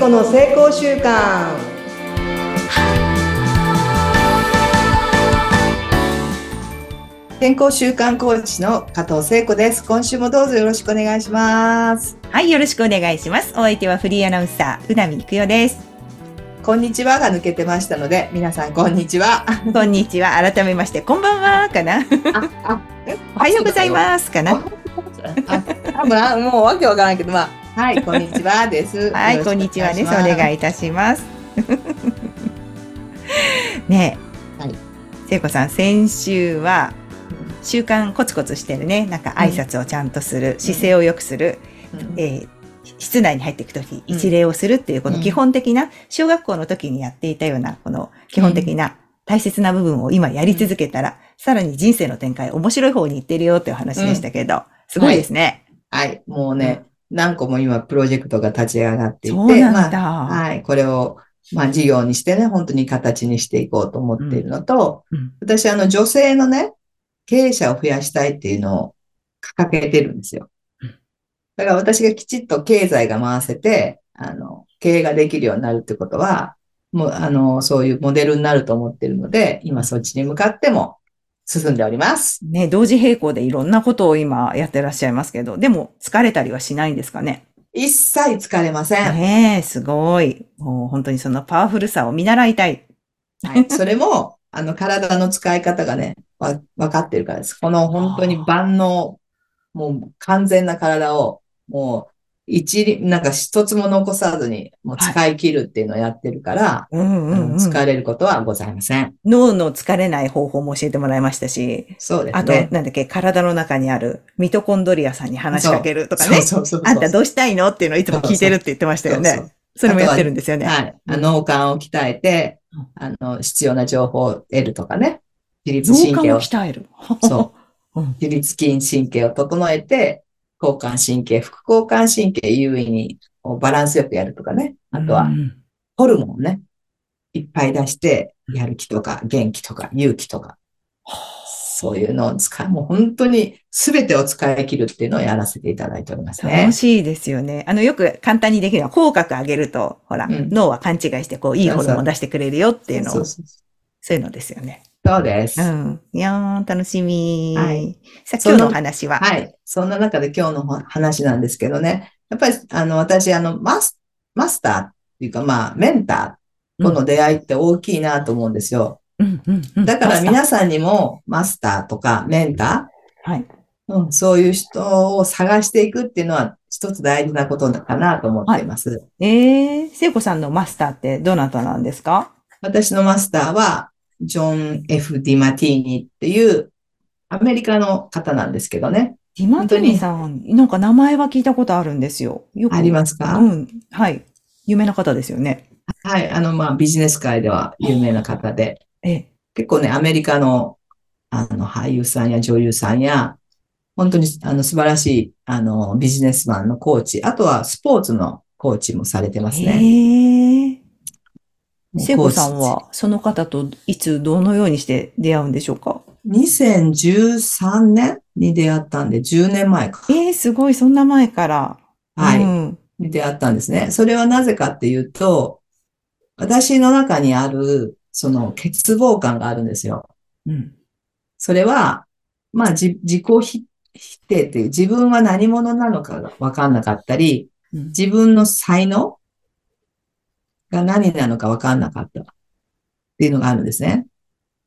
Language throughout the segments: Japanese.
子の成功習慣健康習慣コーチの加藤聖子です今週もどうぞよろしくお願いしますはい、よろしくお願いします。お相手はフリーアナウンサー、船見育代です。こんにちはが抜けてましたので皆さんこんにちはこんにちは。改めまして、こんばんは、かな？あおはようございます、かな？あ多分あもうわけわからないけどまあはいこんにちは です。はい、こんにちはです。お願いいたします。ねえ、はい。聖子さん、先週は、習慣コツコツしてるね。なんか挨拶をちゃんとする、姿勢を良くする、うん。えー室内に入っていくとき、うん。一礼をするっていう、この基本的な、小学校の時にやっていたような、この基本的な大切な部分を今やり続けたら、さらに人生の展開、面白い方に行ってるよっていう話でしたけど、すごいですね。はい。もうね何個も今プロジェクトが立ち上がっていて。まあはいこれをまあ事業にしてね本当に形にしていこうと思っているのと、うん私あの女性のね経営者を増やしたいっていうのを掲げてるんですようん。だから私がきちっと経済が回せて、あの、経営ができるようになるってことは、もう、あの、そういうモデルになると思ってるので、今そっちに向かっても進んでおります。ね、同時並行でいろんなことを今やってらっしゃいますけど、でも疲れたりはしないんですかね？一切疲れません。ねえ、すごい。もう本当にそのパワフルさを見習いたい。はい。それも、あの、体の使い方がね、わ、分かってるからです。この本当に万能、もう完全な体を、もう、一理、なんか一つも残さずに、もう使い切るっていうのをやってるから。疲れることはございません。脳の疲れない方法も教えてもらいましたし、そうですあと、ね。なんだっけ、体の中にあるミトコンドリアさんに話しかけるとかね。そうそうそうそう。あんたどうしたいのっていうのをいつも聞いてるって言ってましたよそうそね。それもやってるんですよね。はい。あの脳幹を鍛えてうん、あの、必要な情報を得るとかね。自律神経を、鍛える。そう。うん。自律筋神経を整えて、交感神経、副交感神経優位にバランスよくやるとかね。あとは、うん。ホルモンをね、いっぱい出して、やる気とか、元気とか、勇気とか、そういうのを使う、もう本当に全てを使い切るっていうのをやらせていただいておりますね。楽。しいですよね。あの、よく簡単にできるのは、口角上げると、ほら、うん。脳は勘違いして、こう、いいホルモン出してくれるよっていうのを、そうそう。そういうのですよね。そうです。うん。いやー、楽しみ。はいさあ、今日のお話は？はい。そんな中で今日の話なんですけどね。やっぱり、あの、私、あの、マス、マスターっていうか、まあ、メンターとの出会いって大きいなと思うんですよ。うん、うん、うん。だから皆さんにも、マスターとかメンタターはい。ー、うん、そういう人を探していくっていうのは、一つ大事なことかなと思っています。えー、聖子さんのマスターってどなたなんですか私のマスターは、ジョン・ F・ ディマティーニっていう、アメリカの方なんですけどね。ディマティニさん、なんか名前は聞いたことあるんですよ。よく。ありますか、うん。はい。有名な方ですよね。はい。あの、まあ、ビジネス界では有名な方で。え、結構ね、アメリカの、あの、俳優さんや女優さんや、本当に、あの、素晴らしい、あの、ビジネスマンのコーチ、あとはスポーツのコーチもされてますね。聖子さんは、その方といつ、どのようにして出会うんでしょうか？2013年に出会ったんで、10年前か。えー、すごい、そんな前から。はい。うん。に出会ったんですね。それはなぜかっていうと、私の中にある、その欠乏感があるんですよ。うん。それは、まあ、じ自己否否定っていう、自分は何者なのかがわかんなかったり、うん自分の才能が何なのかわかんなかったっていうのがあるんですね。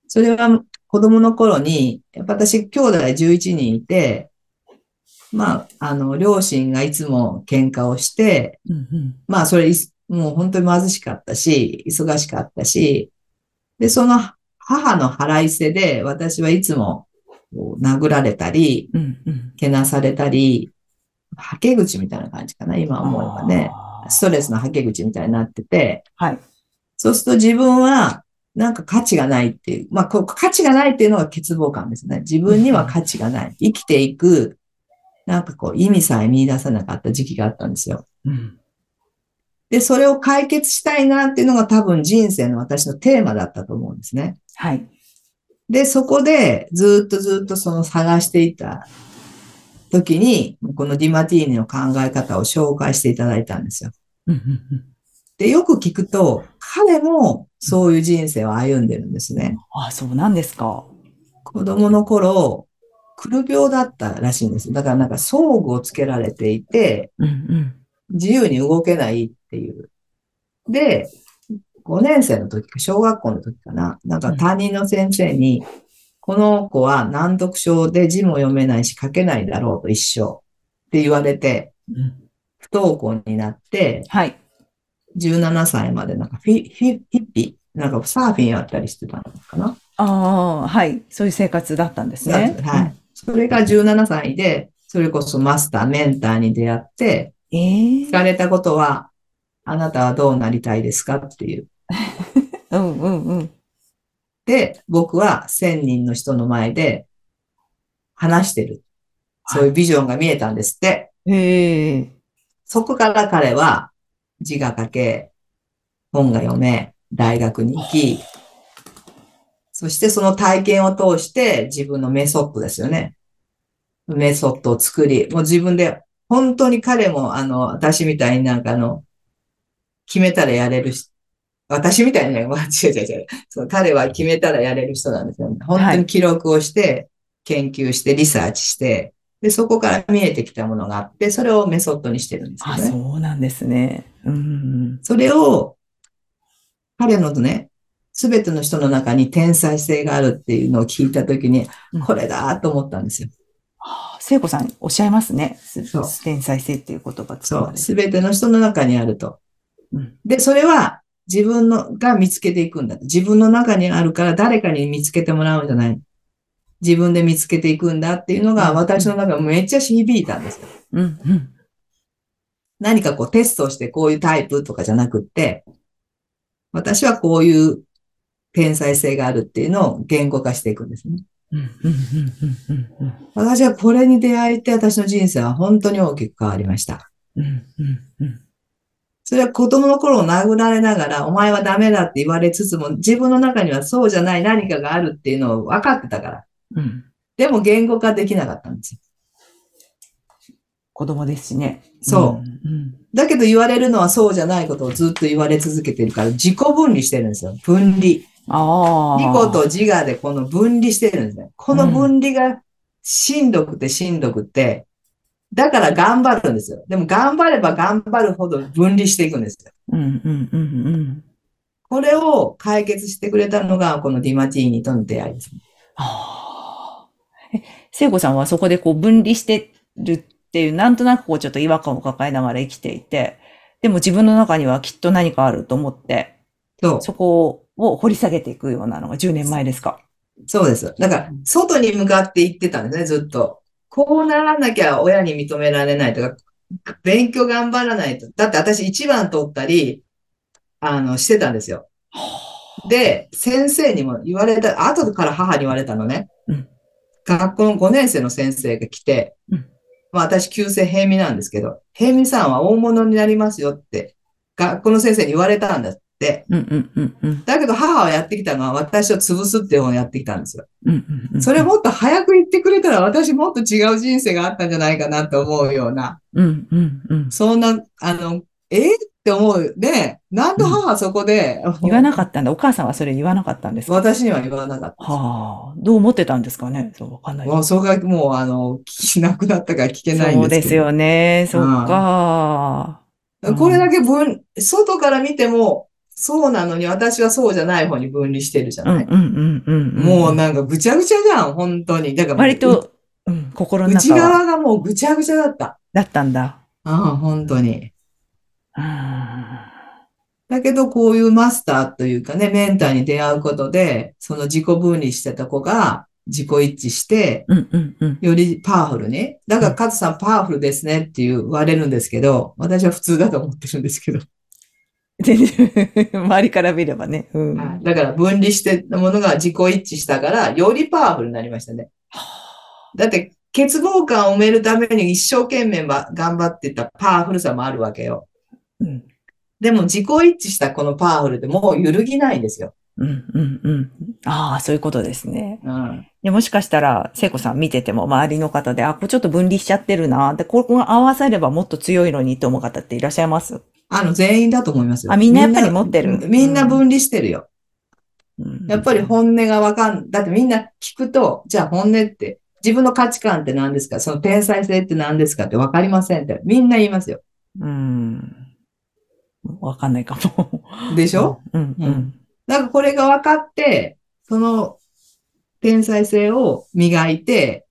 それは子供の頃に、やっぱ私兄弟11人いて、まあ、あの、両親がいつも喧嘩をして、うんうんまあ、それもう本当に貧しかったし、忙しかったし、で、その母の腹いせで、私はいつも殴られたり、うんうん。けなされたり、はけ口みたいな感じかな、今思えばね。ストレスのはけ口みたいになってて、はい。そうすると自分は、なんか価値がないっていう、まあ、こう価値がないっていうのが欠乏感ですね。自分には価値がない。生きていく、なんかこう、意味さえ見出さなかった時期があったんですよ。うん。で、それを解決したいなっていうのが多分人生の私のテーマだったと思うんですね。はい。で、そこでずっとずっとその探していた時に、このディマティーニの考え方を紹介していただいたんですよ。で、よく聞くと、彼もそういう人生を歩んでるんですね。あ、そうなんですか。子供の頃、くる病だったらしいんです。だからなんか装具をつけられていて、うんうん。自由に動けないっていう。で、5年生の時か、小学校の時かな。なんか担任の先生に、この子は難読症で字も読めないし書けないだろうと一生って言われて、うん不登校になって、はい。17歳までなんかフィ、フィ、ヒッピー？なんかサーフィンやったりしてたのかな？ああ、はい。そういう生活だったんですね。はい。それが17歳で、それこそマスター、メンターに出会って、ええ聞かれたことは、あなたはどうなりたいですか？っていう。うんうんうん。で、僕は1000人の人の前で話してる。そういうビジョンが見えたんですって。そこから彼は字が書け、本が読め、大学に行き、そしてその体験を通して自分のメソッドですよね。メソッドを作り、もう自分で、本当に彼もあの、私みたいになんかあの、決めたらやれるし、私みたいにね、ま あ違う違う違う。そう彼は決めたらやれる人なんですよね。本当に記録をして、研究して、リサーチして、で、そこから見えてきたものがあって、それをメソッドにしてるんですよあ、ね。そうなんですね。うんうん。それを、彼のね、すべての人の中に天才性があるっていうのを聞いたときにうん、これだと思ったんですよ。あ聖子さんおっしゃいますね。すそう天才性っていう言葉使そう。すべての人の中にあると。うんで、それは自分のが見つけていくんだ。自分の中にあるから誰かに見つけてもらうんじゃない。自分で見つけていくんだっていうのがうん私の中でめっちゃ響いたんですよ。うんうん。何かこうテストをしてこういうタイプとかじゃなくって、私はこういう天才性があるっていうのを言語化していくんですね。うんうんうんうんうん私はこれに出会えて私の人生は本当に大きく変わりました。うんうんうんそれは子供の頃殴られながら、お前はダメだって言われつつも、自分の中にはそうじゃない何かがあるっていうのを分かってたから。うん。でも言語化できなかったんですよ。子供ですしね。そううんだけど言われるのはそうじゃないことをずっと言われ続けてるから、自己分離してるんですよ。分離。ああ。自己と自我でこの分離してるんですね。この分離がしんどくてしんどくて、だから頑張るんですよ。でも頑張れば頑張るほど分離していくんですよ。うんうんうんうん。これを解決してくれたのが、このディマティーニとの出会いですね。ああ。え、聖子さんはそこでこう分離してるっていう、なんとなくこうちょっと違和感を抱えながら生きていて、でも自分の中にはきっと何かあると思って、そう。そこを掘り下げていくようなのが10年前ですか？そうです。だから、外に向かって行ってたんですね、ずっと。こうならなきゃ親に認められないとか、勉強頑張らないと。だって私一番取ったり、あの、してたんですよ。で、先生にも言われた、後から母に言われたのね。うん学校の5年生の先生が来て、うんまあ私、旧姓平見なんですけど、平見さんは大物になりますよって、学校の先生に言われたんだって。うんうんうんうん。だけど母はやってきたのは私を潰すっていう方をやってきたんですよ。うんうんうん。それもっと早く言ってくれたら私もっと違う人生があったんじゃないかなと思うような、うんうんうん。そんな、あの、えーって思う。ね、なんで母はそこで、言わなかったんだ。お母さんはそれ言わなかったんですか？私には言わなかった。はあ。どう思ってたんですかね？そう、わかんない。もうそれがもう、あの、聞きなくなったから聞けないんそうですですけど。よね。そっか。うんこれだけ分、外から見ても、そうなのに私はそうじゃない方に分離してるじゃない。うんうんうんうんうん。もうなんかぐちゃぐちゃじゃん、本当に。だから割と、うん、心の内側がもうぐちゃぐちゃだった。だったんだ。ああ、本当に。うんだけど、こういうマスターというかね、メンターに出会うことで、その自己分離してた子が自己一致して。よりパワフルに。だから、カズさんパワフルですねって言われるんですけど、私は普通だと思ってるんですけど。全然、周りから見ればね。うん。だから、分離してたものが自己一致したから、よりパワフルになりましたね。だって、欠乏感を埋めるために一生懸命ば頑張ってたパワフルさもあるわけよ。うんでも、自己一致したこのパワフルってもう揺るぎないんですよ。うんうんうん。ああ、そういうことですね。うん。でもしかしたら、聖子さん見てても周りの方で、あ、これちょっと分離しちゃってるな。で、ここが合わさればもっと強いのにと思う方っていらっしゃいます？あの、全員だと思いますよ。あみんなやっぱり持ってるみんな分離してるよ。うんやっぱり本音がわかん、だってみんな聞くと、じゃあ本音って、自分の価値観って何ですか？その天才性って何ですかってわかりませんって、みんな言いますよ。うん。わかんないかも。でしょ、うん、うん。だからこれが分かって、その天才性を磨いて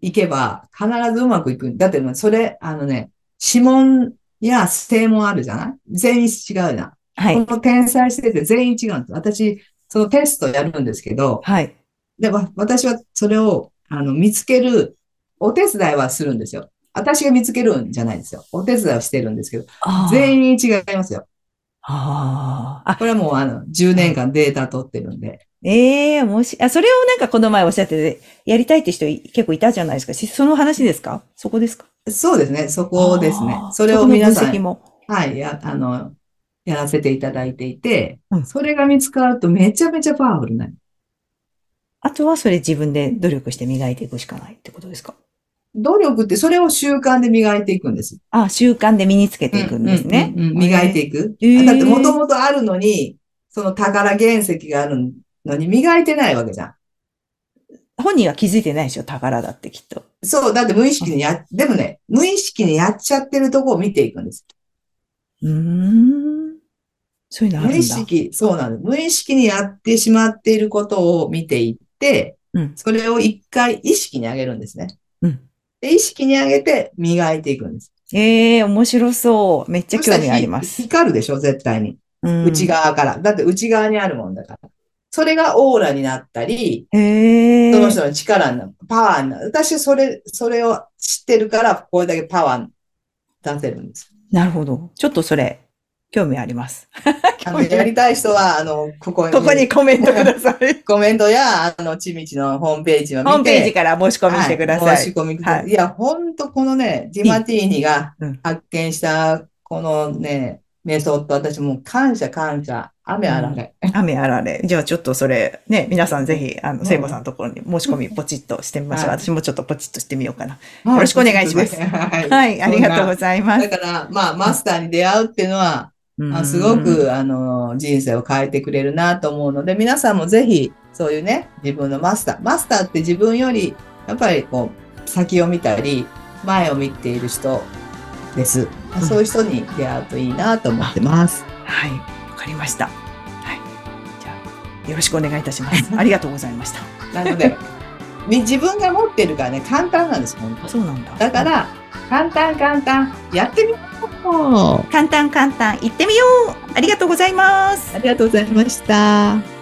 いけば必ずうまくいく。だってねそれ、あのね、指紋や声紋あるじゃない？全員違うじゃん。はい。この天才性って全員違うんです。私、そのテストやるんですけど、はい。で、わ私はそれを、あの、見つける、お手伝いはするんですよ。私が見つけるんじゃないんですよ。お手伝いをしてるんですけど、全員違いますよ。あーあ。これはもう、あの、10年間データ取ってるんで。ええもし、あ、それをなんかこの前おっしゃってて、やりたいって人い結構いたじゃないですか。しその話ですか？そこですか？そうですね。そこですねそれを皆さん。はい、や、あの、やらせていただいていて、うんそれが見つかるとめちゃめちゃパワフルなの。あとはそれ自分で努力して磨いていくしかないってことですか？努力ってそれを習慣で磨いていくんです。あ、習慣で身につけていくんですね。うんうんうん磨いていく。へーだってもともとあるのに、その宝原石があるのに磨いてないわけじゃん。本人は気づいてないでしょ宝だってきっと。そう、だって無意識にや、でもね、無意識にやっちゃってるとこを見ていくんです。うーん。そういうのあるんだ。無意識、そうなんです。無意識にやってしまっていることを見ていって、うんそれを一回意識に上げるんですね。うんで意識に上げて磨いていくんです。ええ面白そう。めっちゃ興味あります。光るでしょ絶対に。うん内側から。だって内側にあるもんだから。それがオーラになったり。その人の力になる、パワーになる。私、それ、それを知ってるから、これだけパワー出せるんです。なるほど。ちょっとそれ、興味あります。あの、やりたい人は、あの、ここに、ここにコメントください。コメントや、あの、ちみちのホームページを見て、ホームページから申し込みしてください。はい、申し込みください。はいい、や、ほんとこのね、ジマティーニがうん発見した、このね、メソッド、私もう感謝感謝、雨あられ。雨あられ。じゃあちょっとそれ、ね、皆さんぜひ、あの、うん聖母さんのところに申し込みポチッとしてみましょう。はい私もちょっとポチッとしてみようかな。よろしくお願いしますはい。はい、ありがとうございます。だから、まあ、マスターに出会うっていうのは、あすごうん、く、あの、人生を変えてくれるなと思うので、皆さんもぜひ、そういうね、自分のマスター、マスターって自分より、やっぱりこう、先を見たり、前を見ている人です。うんそういう人に出会うといいなと思ってます。はい、わかりました。はい。じゃあ、よろしくお願いいたします。ありがとうございました。なので、み自分が持ってるからね、簡単なんです、本当そうなんだ。だか、ら、簡単簡単、やってみよう簡単簡単、行ってみようありがとうございます。ありがとうございました。